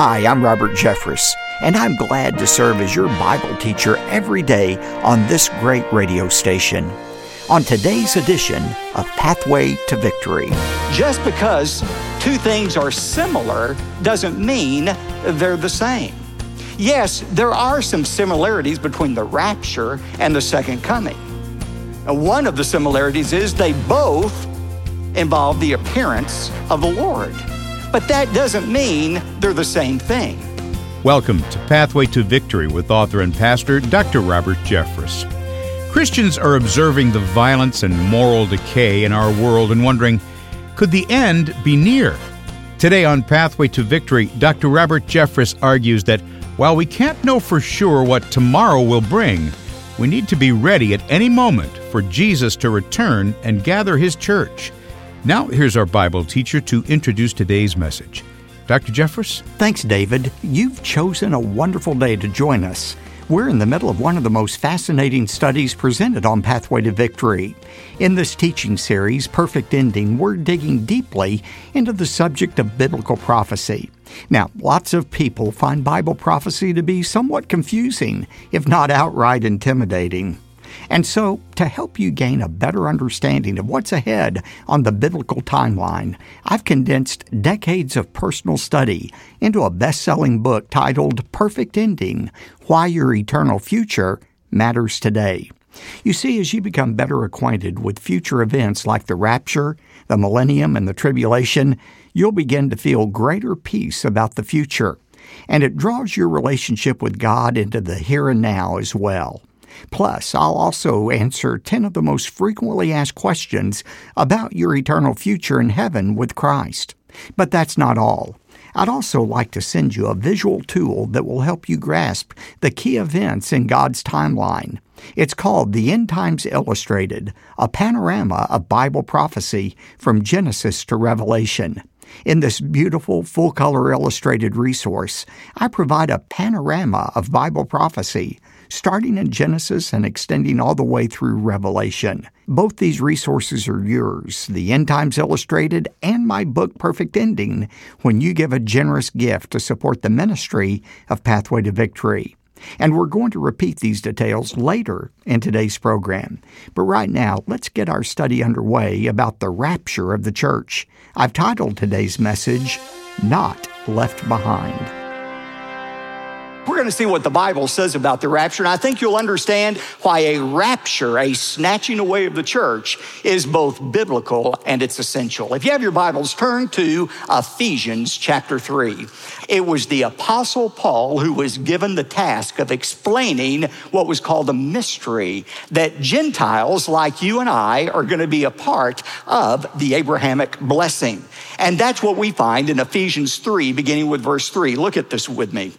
Hi, I'm Robert Jeffress, and I'm glad to serve as your Bible teacher every day on this great radio station. On today's edition of Pathway to Victory. Just because two things are similar doesn't mean they're the same. Yes, there are some similarities between the rapture and the second coming. One of the similarities is they both involve the appearance of the Lord. But that doesn't mean they're the same thing. Welcome to Pathway to Victory with author and pastor Dr. Robert Jeffress. Christians are observing the violence and moral decay in our world and wondering, could the end be near? Today on Pathway to Victory, Dr. Robert Jeffress argues that while we can't know for sure what tomorrow will bring, we need to be ready at any moment for Jesus to return and gather his church. Now, here's our Bible teacher to introduce today's message. Dr. Jeffress? Thanks, David. You've chosen a wonderful day to join us. We're in the middle of one of the most fascinating studies presented on Pathway to Victory. In this teaching series, Perfect Ending, we're digging deeply into the subject of biblical prophecy. Now, lots of people find Bible prophecy to be somewhat confusing, if not outright intimidating. And so, to help you gain a better understanding of what's ahead on the biblical timeline, I've condensed decades of personal study into a best selling book titled Perfect Ending Why Your Eternal Future Matters Today. You see, as you become better acquainted with future events like the rapture, the millennium, and the tribulation, you'll begin to feel greater peace about the future. And it draws your relationship with God into the here and now as well. Plus, I'll also answer 10 of the most frequently asked questions about your eternal future in heaven with Christ. But that's not all. I'd also like to send you a visual tool that will help you grasp the key events in God's timeline. It's called The End Times Illustrated, a panorama of Bible prophecy from Genesis to Revelation. In this beautiful full color illustrated resource, I provide a panorama of Bible prophecy starting in Genesis and extending all the way through Revelation. Both these resources are yours, the End Times Illustrated and my book Perfect Ending, when you give a generous gift to support the ministry of Pathway to Victory. And we're going to repeat these details later in today's program. But right now, let's get our study underway about the rapture of the church. I've titled today's message, Not Left Behind we're going to see what the Bible says about the rapture. And I think you'll understand why a rapture, a snatching away of the church, is both biblical and it's essential. If you have your Bibles, turn to Ephesians chapter 3. It was the Apostle Paul who was given the task of explaining what was called a mystery that Gentiles like you and I are going to be a part of the Abrahamic blessing. And that's what we find in Ephesians 3, beginning with verse 3. Look at this with me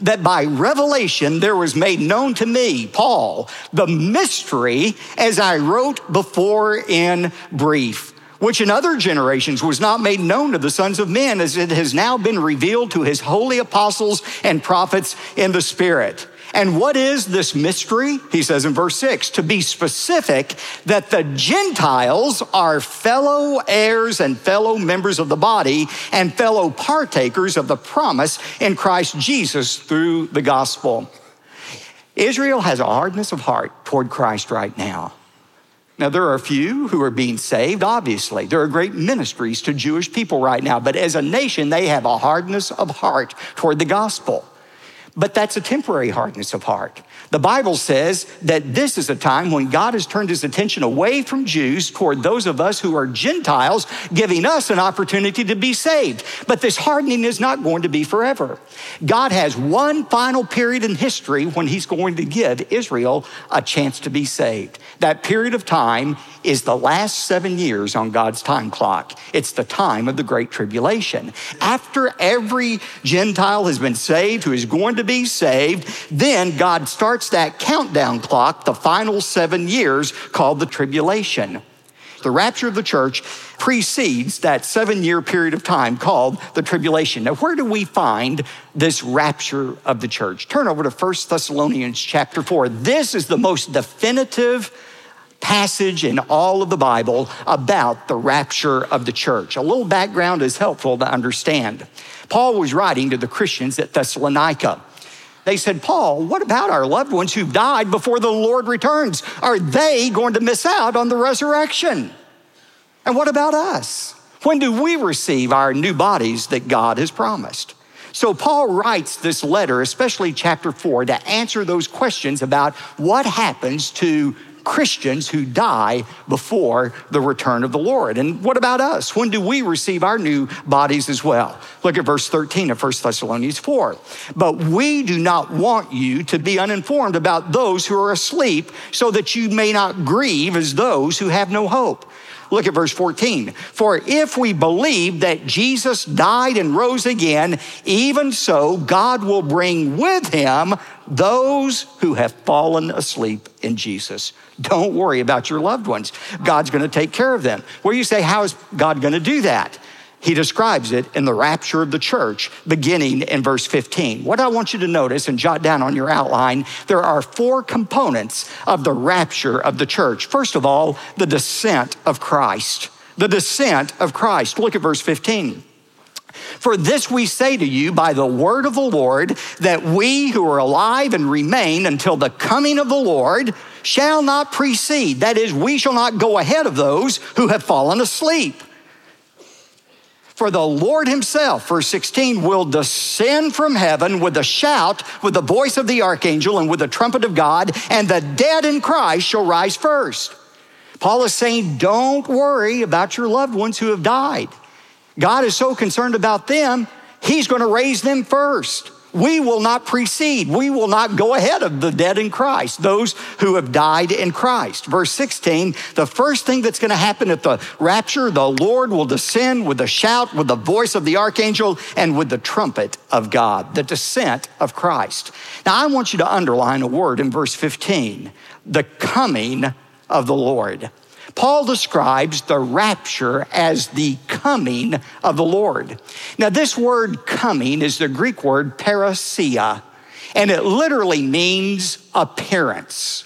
that by revelation there was made known to me, Paul, the mystery as I wrote before in brief which in other generations was not made known to the sons of men, as it has now been revealed to his holy apostles and prophets in the Spirit. And what is this mystery? He says in verse 6 to be specific, that the Gentiles are fellow heirs and fellow members of the body and fellow partakers of the promise in Christ Jesus through the gospel. Israel has a hardness of heart toward Christ right now. Now, there are a few who are being saved, obviously. There are great ministries to Jewish people right now, but as a nation, they have a hardness of heart toward the gospel. But that's a temporary hardness of heart. The Bible says that this is a time when God has turned his attention away from Jews toward those of us who are Gentiles, giving us an opportunity to be saved. But this hardening is not going to be forever. God has one final period in history when he's going to give Israel a chance to be saved. That period of time is the last seven years on God's time clock. It's the time of the Great Tribulation. After every Gentile has been saved who is going to be saved, then God starts that countdown clock, the final seven years called the tribulation. The rapture of the church precedes that seven year period of time called the tribulation. Now, where do we find this rapture of the church? Turn over to 1 Thessalonians chapter 4. This is the most definitive passage in all of the Bible about the rapture of the church. A little background is helpful to understand. Paul was writing to the Christians at Thessalonica. They said, Paul, what about our loved ones who've died before the Lord returns? Are they going to miss out on the resurrection? And what about us? When do we receive our new bodies that God has promised? So, Paul writes this letter, especially chapter four, to answer those questions about what happens to Christians who die before the return of the Lord. And what about us? When do we receive our new bodies as well? Look at verse 13 of 1 Thessalonians 4. But we do not want you to be uninformed about those who are asleep, so that you may not grieve as those who have no hope. Look at verse 14. For if we believe that Jesus died and rose again, even so God will bring with him those who have fallen asleep in Jesus. Don't worry about your loved ones. God's going to take care of them. Where you say, How is God going to do that? He describes it in the rapture of the church, beginning in verse 15. What I want you to notice and jot down on your outline there are four components of the rapture of the church. First of all, the descent of Christ. The descent of Christ. Look at verse 15. For this we say to you by the word of the Lord, that we who are alive and remain until the coming of the Lord shall not precede. That is, we shall not go ahead of those who have fallen asleep. For the Lord himself, verse 16, will descend from heaven with a shout, with the voice of the archangel, and with the trumpet of God, and the dead in Christ shall rise first. Paul is saying, don't worry about your loved ones who have died. God is so concerned about them, He's going to raise them first. We will not precede. We will not go ahead of the dead in Christ, those who have died in Christ. Verse 16, the first thing that's going to happen at the rapture, the Lord will descend with a shout, with the voice of the archangel, and with the trumpet of God, the descent of Christ. Now, I want you to underline a word in verse 15 the coming of the Lord. Paul describes the rapture as the coming of the Lord. Now, this word coming is the Greek word parousia, and it literally means appearance.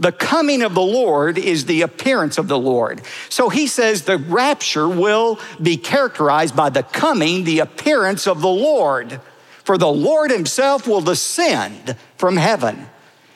The coming of the Lord is the appearance of the Lord. So he says the rapture will be characterized by the coming, the appearance of the Lord. For the Lord himself will descend from heaven.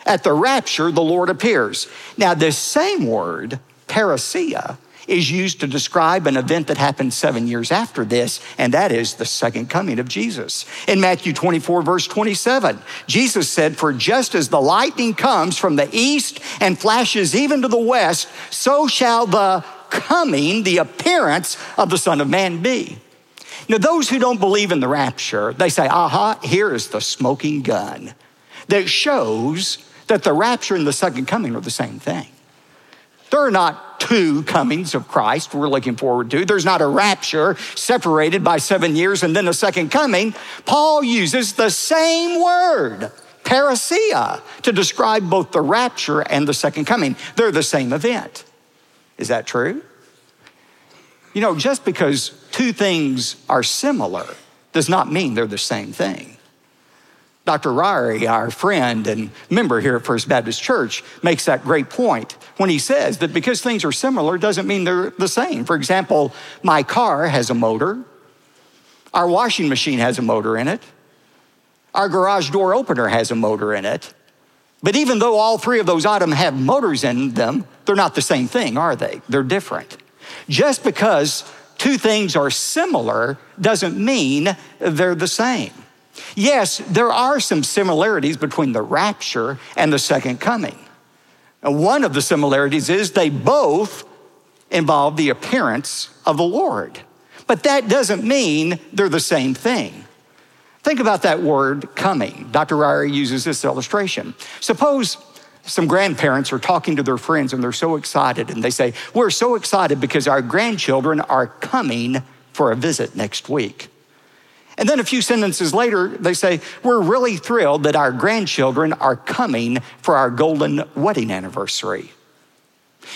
At the rapture, the Lord appears. Now, this same word parousia is used to describe an event that happened seven years after this, and that is the second coming of Jesus. In Matthew 24, verse 27, Jesus said, For just as the lightning comes from the east and flashes even to the west, so shall the coming, the appearance of the Son of Man be. Now, those who don't believe in the rapture, they say, aha, here is the smoking gun that shows that the rapture and the second coming are the same thing. There are not two comings of Christ we're looking forward to. There's not a rapture separated by seven years and then a second coming. Paul uses the same word, parousia, to describe both the rapture and the second coming. They're the same event. Is that true? You know, just because two things are similar does not mean they're the same thing. Dr. Ryrie, our friend and member here at First Baptist Church, makes that great point when he says that because things are similar doesn't mean they're the same. For example, my car has a motor, our washing machine has a motor in it, our garage door opener has a motor in it. But even though all three of those items have motors in them, they're not the same thing, are they? They're different. Just because two things are similar doesn't mean they're the same. Yes, there are some similarities between the rapture and the second coming. And one of the similarities is they both involve the appearance of the Lord. But that doesn't mean they're the same thing. Think about that word coming. Dr. Ryrie uses this illustration. Suppose some grandparents are talking to their friends and they're so excited and they say, We're so excited because our grandchildren are coming for a visit next week. And then a few sentences later, they say, We're really thrilled that our grandchildren are coming for our golden wedding anniversary.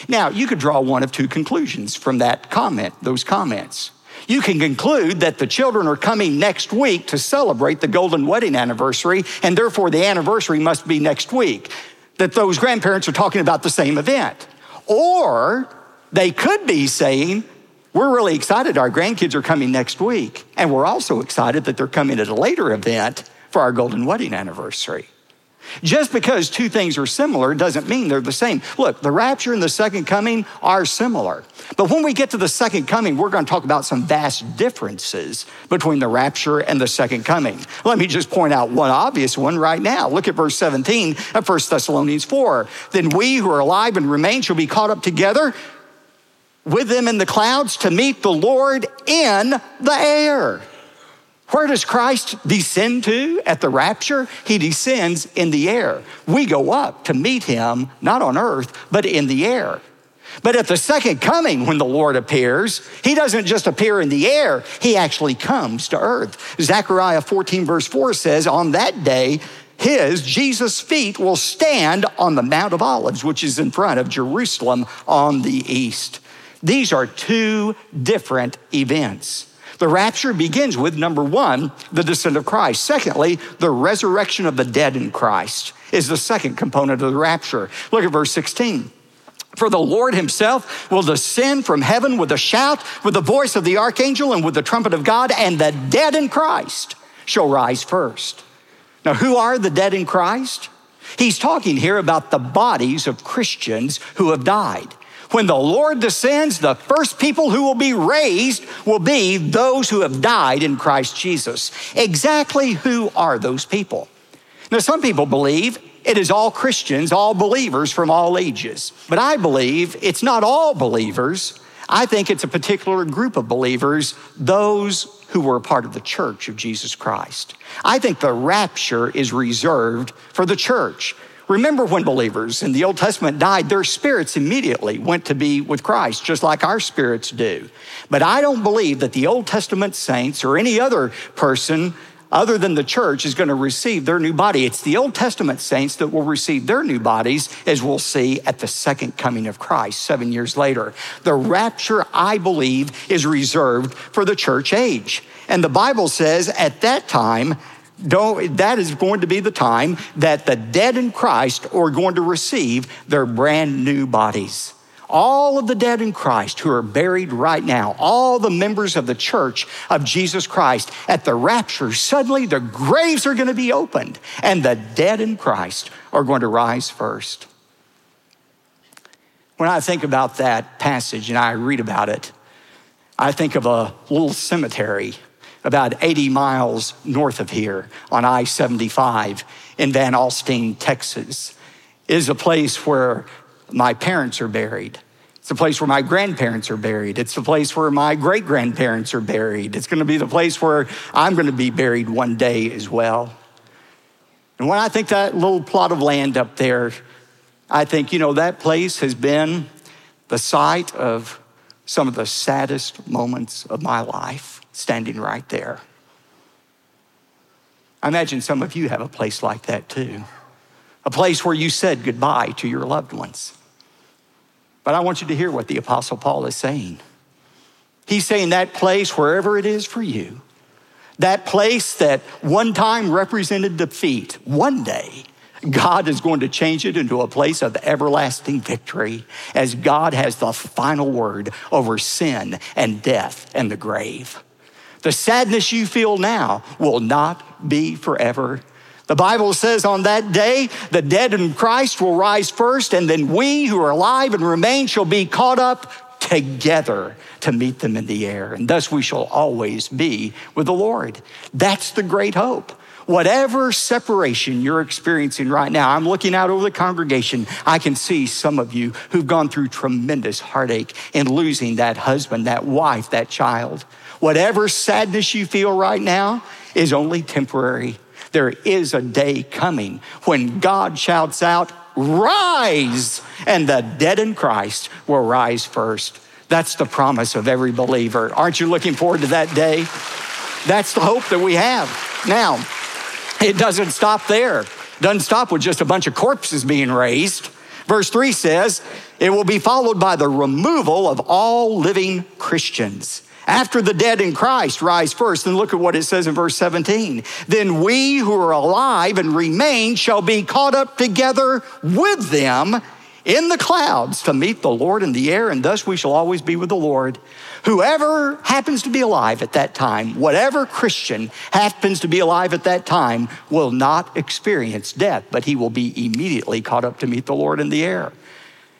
Now, you could draw one of two conclusions from that comment, those comments. You can conclude that the children are coming next week to celebrate the golden wedding anniversary, and therefore the anniversary must be next week. That those grandparents are talking about the same event. Or they could be saying, we're really excited our grandkids are coming next week. And we're also excited that they're coming at a later event for our golden wedding anniversary. Just because two things are similar doesn't mean they're the same. Look, the rapture and the second coming are similar. But when we get to the second coming, we're going to talk about some vast differences between the rapture and the second coming. Let me just point out one obvious one right now. Look at verse 17 of 1 Thessalonians 4. Then we who are alive and remain shall be caught up together with them in the clouds to meet the Lord in the air. Where does Christ descend to at the rapture? He descends in the air. We go up to meet him, not on earth, but in the air. But at the second coming, when the Lord appears, he doesn't just appear in the air, he actually comes to earth. Zechariah 14, verse 4 says, On that day, his, Jesus' feet will stand on the Mount of Olives, which is in front of Jerusalem on the east. These are two different events. The rapture begins with number one, the descent of Christ. Secondly, the resurrection of the dead in Christ is the second component of the rapture. Look at verse 16. For the Lord himself will descend from heaven with a shout, with the voice of the archangel, and with the trumpet of God, and the dead in Christ shall rise first. Now, who are the dead in Christ? He's talking here about the bodies of Christians who have died. When the Lord descends, the first people who will be raised will be those who have died in Christ Jesus. Exactly who are those people? Now, some people believe it is all Christians, all believers from all ages. But I believe it's not all believers. I think it's a particular group of believers, those who were a part of the church of Jesus Christ. I think the rapture is reserved for the church. Remember when believers in the Old Testament died, their spirits immediately went to be with Christ, just like our spirits do. But I don't believe that the Old Testament saints or any other person other than the church is going to receive their new body. It's the Old Testament saints that will receive their new bodies, as we'll see at the second coming of Christ seven years later. The rapture, I believe, is reserved for the church age. And the Bible says at that time, don't, that is going to be the time that the dead in Christ are going to receive their brand new bodies. All of the dead in Christ who are buried right now, all the members of the church of Jesus Christ at the rapture, suddenly the graves are going to be opened and the dead in Christ are going to rise first. When I think about that passage and I read about it, I think of a little cemetery about 80 miles north of here on I 75 in Van Alstyne, Texas, is a place where my parents are buried. It's a place where my grandparents are buried. It's the place where my great grandparents are buried. It's going to be the place where I'm going to be buried one day as well. And when I think that little plot of land up there, I think, you know, that place has been the site of some of the saddest moments of my life standing right there. I imagine some of you have a place like that too, a place where you said goodbye to your loved ones. But I want you to hear what the Apostle Paul is saying. He's saying that place, wherever it is for you, that place that one time represented defeat, one day, God is going to change it into a place of everlasting victory as God has the final word over sin and death and the grave. The sadness you feel now will not be forever. The Bible says on that day, the dead in Christ will rise first, and then we who are alive and remain shall be caught up together to meet them in the air. And thus we shall always be with the Lord. That's the great hope. Whatever separation you're experiencing right now, I'm looking out over the congregation. I can see some of you who've gone through tremendous heartache in losing that husband, that wife, that child. Whatever sadness you feel right now is only temporary. There is a day coming when God shouts out, Rise! And the dead in Christ will rise first. That's the promise of every believer. Aren't you looking forward to that day? That's the hope that we have. Now, it doesn't stop there. It doesn't stop with just a bunch of corpses being raised. Verse 3 says, it will be followed by the removal of all living Christians. After the dead in Christ rise first, and look at what it says in verse 17. Then we who are alive and remain shall be caught up together with them in the clouds to meet the Lord in the air, and thus we shall always be with the Lord. Whoever happens to be alive at that time, whatever Christian happens to be alive at that time, will not experience death, but he will be immediately caught up to meet the Lord in the air.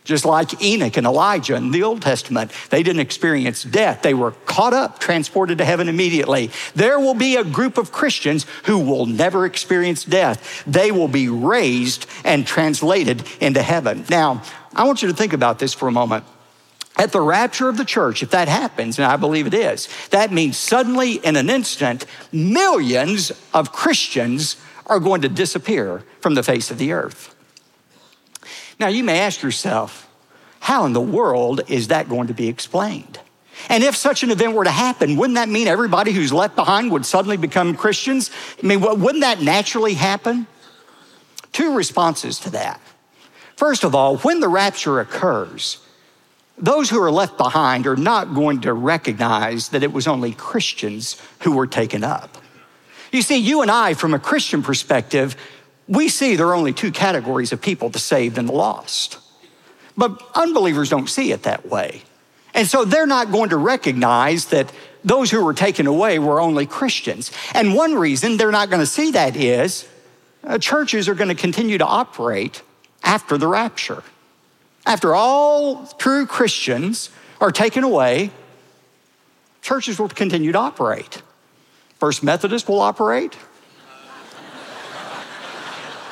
Just like Enoch and Elijah in the Old Testament, they didn't experience death. They were caught up, transported to heaven immediately. There will be a group of Christians who will never experience death. They will be raised and translated into heaven. Now, I want you to think about this for a moment. At the rapture of the church, if that happens, and I believe it is, that means suddenly in an instant, millions of Christians are going to disappear from the face of the earth. Now, you may ask yourself, how in the world is that going to be explained? And if such an event were to happen, wouldn't that mean everybody who's left behind would suddenly become Christians? I mean, wouldn't that naturally happen? Two responses to that. First of all, when the rapture occurs, those who are left behind are not going to recognize that it was only Christians who were taken up. You see, you and I, from a Christian perspective, we see there are only two categories of people the saved and the lost. But unbelievers don't see it that way. And so they're not going to recognize that those who were taken away were only Christians. And one reason they're not going to see that is uh, churches are going to continue to operate after the rapture. After all true Christians are taken away, churches will continue to operate. First Methodist will operate,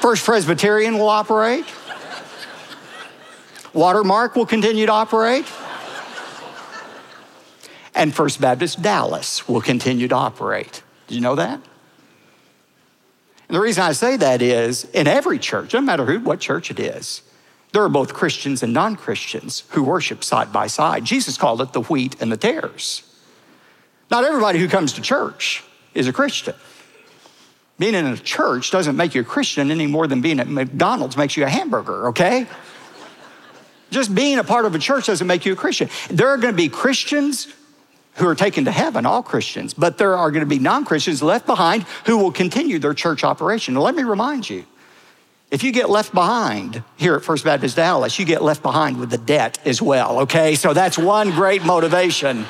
First Presbyterian will operate. Watermark will continue to operate. And First Baptist Dallas will continue to operate. Did you know that? And the reason I say that is in every church, no matter who, what church it is, there are both Christians and non Christians who worship side by side. Jesus called it the wheat and the tares. Not everybody who comes to church is a Christian. Being in a church doesn't make you a Christian any more than being at McDonald's makes you a hamburger, okay? Just being a part of a church doesn't make you a Christian. There are going to be Christians who are taken to heaven, all Christians, but there are going to be non Christians left behind who will continue their church operation. Now, let me remind you if you get left behind here at First Baptist Dallas, you get left behind with the debt as well, okay? So that's one great motivation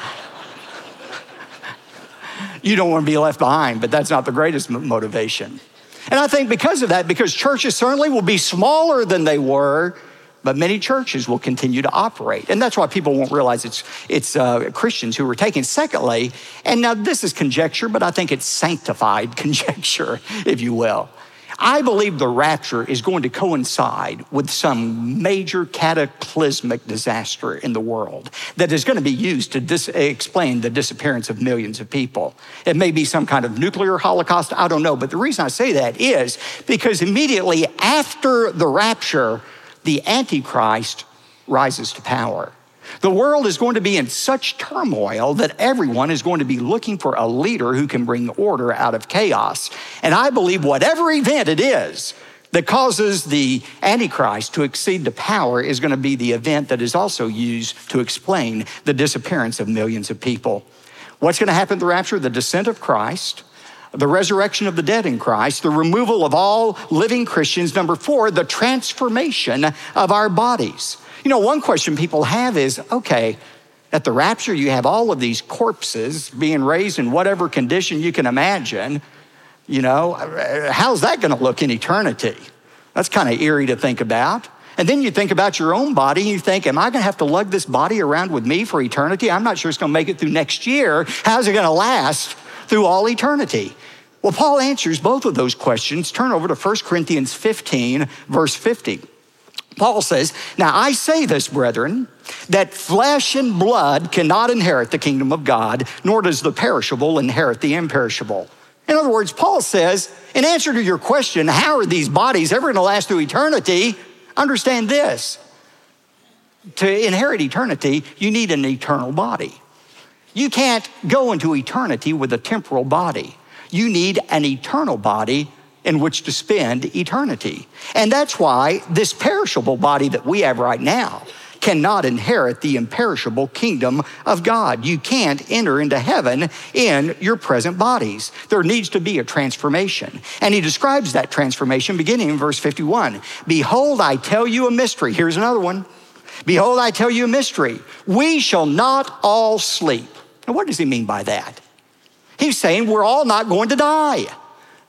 you don't want to be left behind, but that's not the greatest motivation. And I think because of that, because churches certainly will be smaller than they were, but many churches will continue to operate. And that's why people won't realize it's, it's uh, Christians who were taken. Secondly, and now this is conjecture, but I think it's sanctified conjecture, if you will. I believe the rapture is going to coincide with some major cataclysmic disaster in the world that is going to be used to dis- explain the disappearance of millions of people. It may be some kind of nuclear holocaust, I don't know. But the reason I say that is because immediately after the rapture, the Antichrist rises to power. The world is going to be in such turmoil that everyone is going to be looking for a leader who can bring order out of chaos. And I believe whatever event it is that causes the Antichrist to exceed the power is going to be the event that is also used to explain the disappearance of millions of people. What's going to happen at the rapture? The descent of Christ the resurrection of the dead in Christ, the removal of all living Christians. Number four, the transformation of our bodies. You know, one question people have is okay, at the rapture, you have all of these corpses being raised in whatever condition you can imagine. You know, how's that going to look in eternity? That's kind of eerie to think about. And then you think about your own body and you think, am I going to have to lug this body around with me for eternity? I'm not sure it's going to make it through next year. How's it going to last through all eternity? Well, Paul answers both of those questions. Turn over to 1 Corinthians 15, verse 50. Paul says, Now I say this, brethren, that flesh and blood cannot inherit the kingdom of God, nor does the perishable inherit the imperishable. In other words, Paul says, in answer to your question, how are these bodies ever going to last through eternity? Understand this. To inherit eternity, you need an eternal body. You can't go into eternity with a temporal body. You need an eternal body in which to spend eternity. And that's why this perishable body that we have right now cannot inherit the imperishable kingdom of God. You can't enter into heaven in your present bodies. There needs to be a transformation. And he describes that transformation beginning in verse 51. Behold, I tell you a mystery. Here's another one. Behold, I tell you a mystery. We shall not all sleep. Now, what does he mean by that? He's saying we're all not going to die.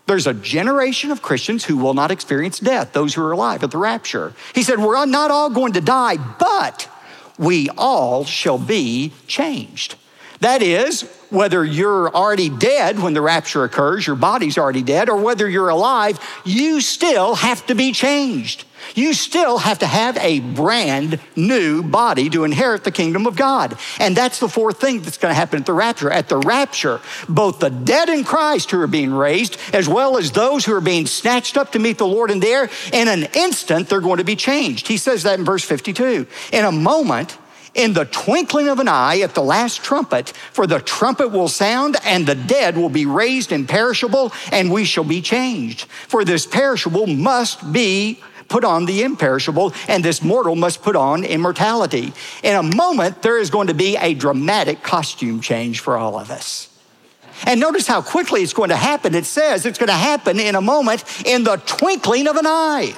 There's a generation of Christians who will not experience death, those who are alive at the rapture. He said, We're not all going to die, but we all shall be changed. That is, whether you're already dead when the rapture occurs, your body's already dead, or whether you're alive, you still have to be changed. You still have to have a brand new body to inherit the kingdom of God. And that's the fourth thing that's going to happen at the rapture. At the rapture, both the dead in Christ who are being raised, as well as those who are being snatched up to meet the Lord in the air, in an instant, they're going to be changed. He says that in verse 52. In a moment, in the twinkling of an eye at the last trumpet, for the trumpet will sound, and the dead will be raised imperishable, and we shall be changed. For this perishable must be put on the imperishable, and this mortal must put on immortality. In a moment, there is going to be a dramatic costume change for all of us. And notice how quickly it's going to happen. It says it's going to happen in a moment in the twinkling of an eye.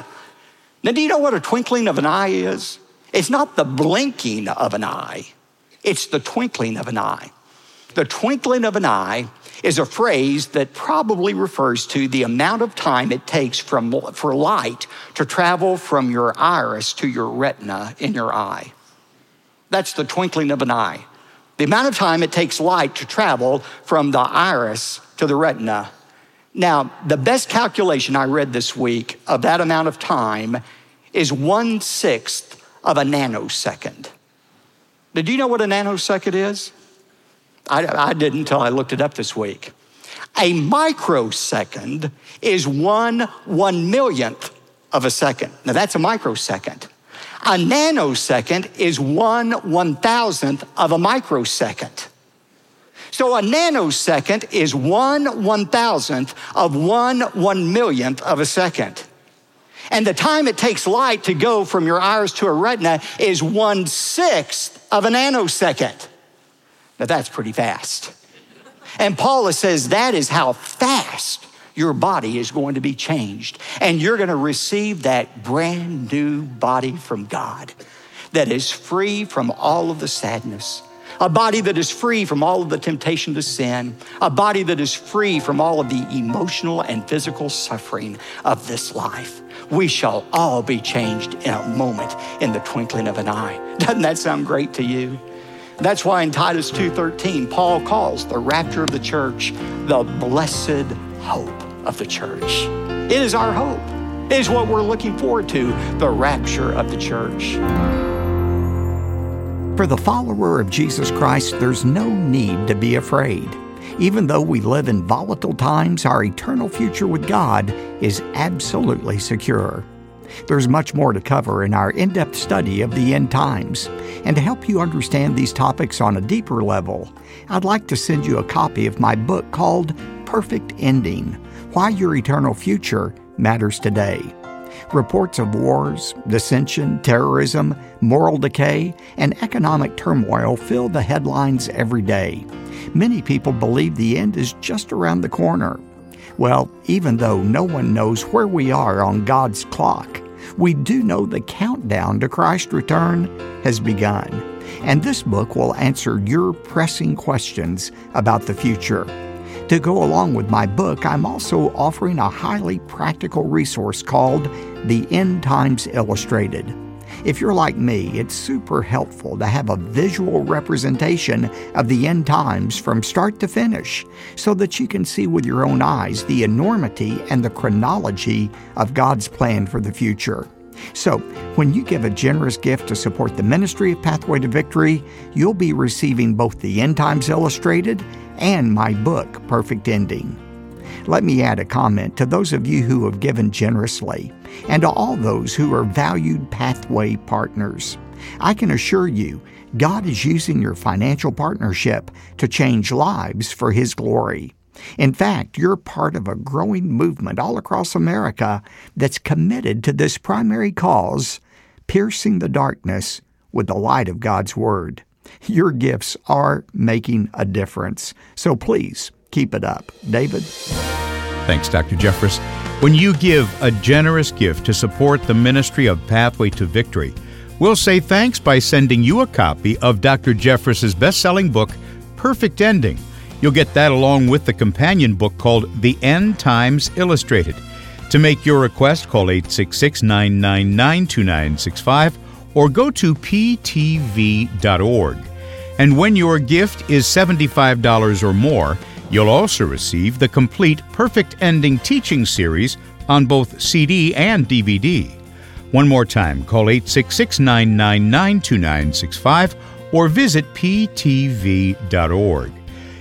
Now, do you know what a twinkling of an eye is? It's not the blinking of an eye, it's the twinkling of an eye. The twinkling of an eye is a phrase that probably refers to the amount of time it takes from, for light to travel from your iris to your retina in your eye. That's the twinkling of an eye. The amount of time it takes light to travel from the iris to the retina. Now, the best calculation I read this week of that amount of time is one sixth of a nanosecond. Do you know what a nanosecond is? I, I didn't until I looked it up this week. A microsecond is one one millionth of a second. Now, that's a microsecond. A nanosecond is one one thousandth of a microsecond. So a nanosecond is one one thousandth of one one millionth of a second. And the time it takes light to go from your iris to a retina is one sixth of a nanosecond. Now that's pretty fast. And Paula says that is how fast your body is going to be changed. And you're going to receive that brand new body from God that is free from all of the sadness, a body that is free from all of the temptation to sin, a body that is free from all of the emotional and physical suffering of this life. We shall all be changed in a moment, in the twinkling of an eye. Doesn't that sound great to you? That's why in Titus 2:13 Paul calls the rapture of the church the blessed hope of the church. It is our hope. It is what we're looking forward to, the rapture of the church. For the follower of Jesus Christ, there's no need to be afraid. Even though we live in volatile times, our eternal future with God is absolutely secure. There's much more to cover in our in depth study of the end times. And to help you understand these topics on a deeper level, I'd like to send you a copy of my book called Perfect Ending Why Your Eternal Future Matters Today. Reports of wars, dissension, terrorism, moral decay, and economic turmoil fill the headlines every day. Many people believe the end is just around the corner. Well, even though no one knows where we are on God's clock, we do know the countdown to Christ's return has begun. And this book will answer your pressing questions about the future. To go along with my book, I'm also offering a highly practical resource called The End Times Illustrated. If you're like me, it's super helpful to have a visual representation of the end times from start to finish so that you can see with your own eyes the enormity and the chronology of God's plan for the future. So, when you give a generous gift to support the ministry of Pathway to Victory, you'll be receiving both the End Times Illustrated and my book, Perfect Ending. Let me add a comment to those of you who have given generously and to all those who are valued pathway partners. I can assure you, God is using your financial partnership to change lives for His glory. In fact, you're part of a growing movement all across America that's committed to this primary cause piercing the darkness with the light of God's Word. Your gifts are making a difference. So please keep it up. David? Thanks, Dr. Jeffress. When you give a generous gift to support the ministry of Pathway to Victory, we'll say thanks by sending you a copy of Dr. Jeffress's best-selling book, Perfect Ending. You'll get that along with the companion book called The End Times Illustrated. To make your request, call 866 999 2965 or go to ptv.org. And when your gift is $75 or more, you'll also receive the complete Perfect Ending teaching series on both CD and DVD. One more time, call 866 999 2965 or visit ptv.org.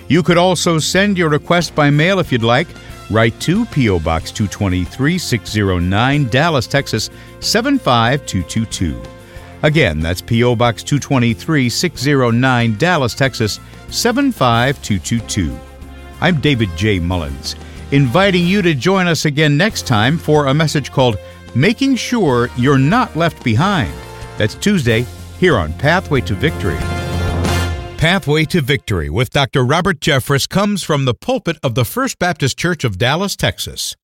You could also send your request by mail if you'd like. Write to P.O. Box 223 609, Dallas, Texas 75222. Again, that's P.O. Box 223 609, Dallas, Texas 75222. I'm David J. Mullins, inviting you to join us again next time for a message called Making Sure You're Not Left Behind. That's Tuesday here on Pathway to Victory. Pathway to Victory with Dr. Robert Jeffress comes from the pulpit of the First Baptist Church of Dallas, Texas.